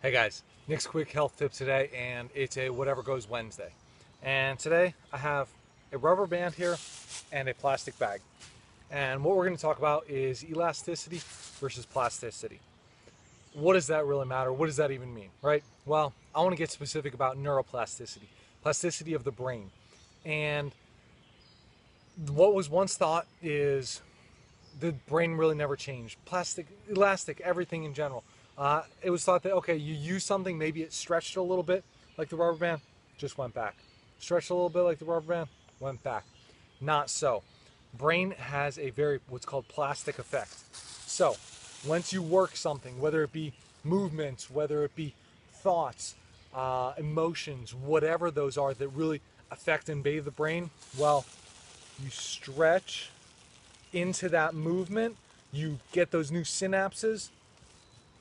Hey guys, Nick's quick health tip today, and it's a whatever goes Wednesday. And today I have a rubber band here and a plastic bag. And what we're going to talk about is elasticity versus plasticity. What does that really matter? What does that even mean, right? Well, I want to get specific about neuroplasticity, plasticity of the brain. And what was once thought is the brain really never changed. Plastic, elastic, everything in general. Uh, it was thought that, okay, you use something, maybe it stretched a little bit, like the rubber band, just went back. Stretched a little bit like the rubber band, went back. Not so. Brain has a very, what's called plastic effect. So, once you work something, whether it be movements, whether it be thoughts, uh, emotions, whatever those are that really affect and bathe the brain, well, you stretch into that movement, you get those new synapses,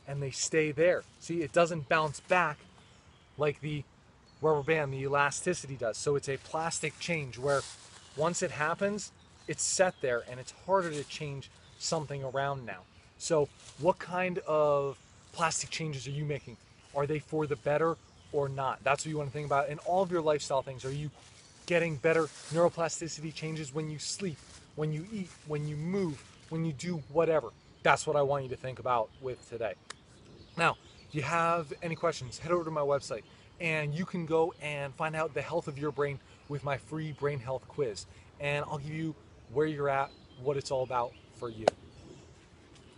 and they stay there. See, it doesn't bounce back like the rubber band, the elasticity does. So it's a plastic change where once it happens, it's set there and it's harder to change something around now. So, what kind of plastic changes are you making? Are they for the better or not? That's what you want to think about in all of your lifestyle things. Are you getting better neuroplasticity changes when you sleep, when you eat, when you move, when you do whatever? That's what I want you to think about with today. Now, if you have any questions, head over to my website and you can go and find out the health of your brain with my free brain health quiz. And I'll give you where you're at, what it's all about for you.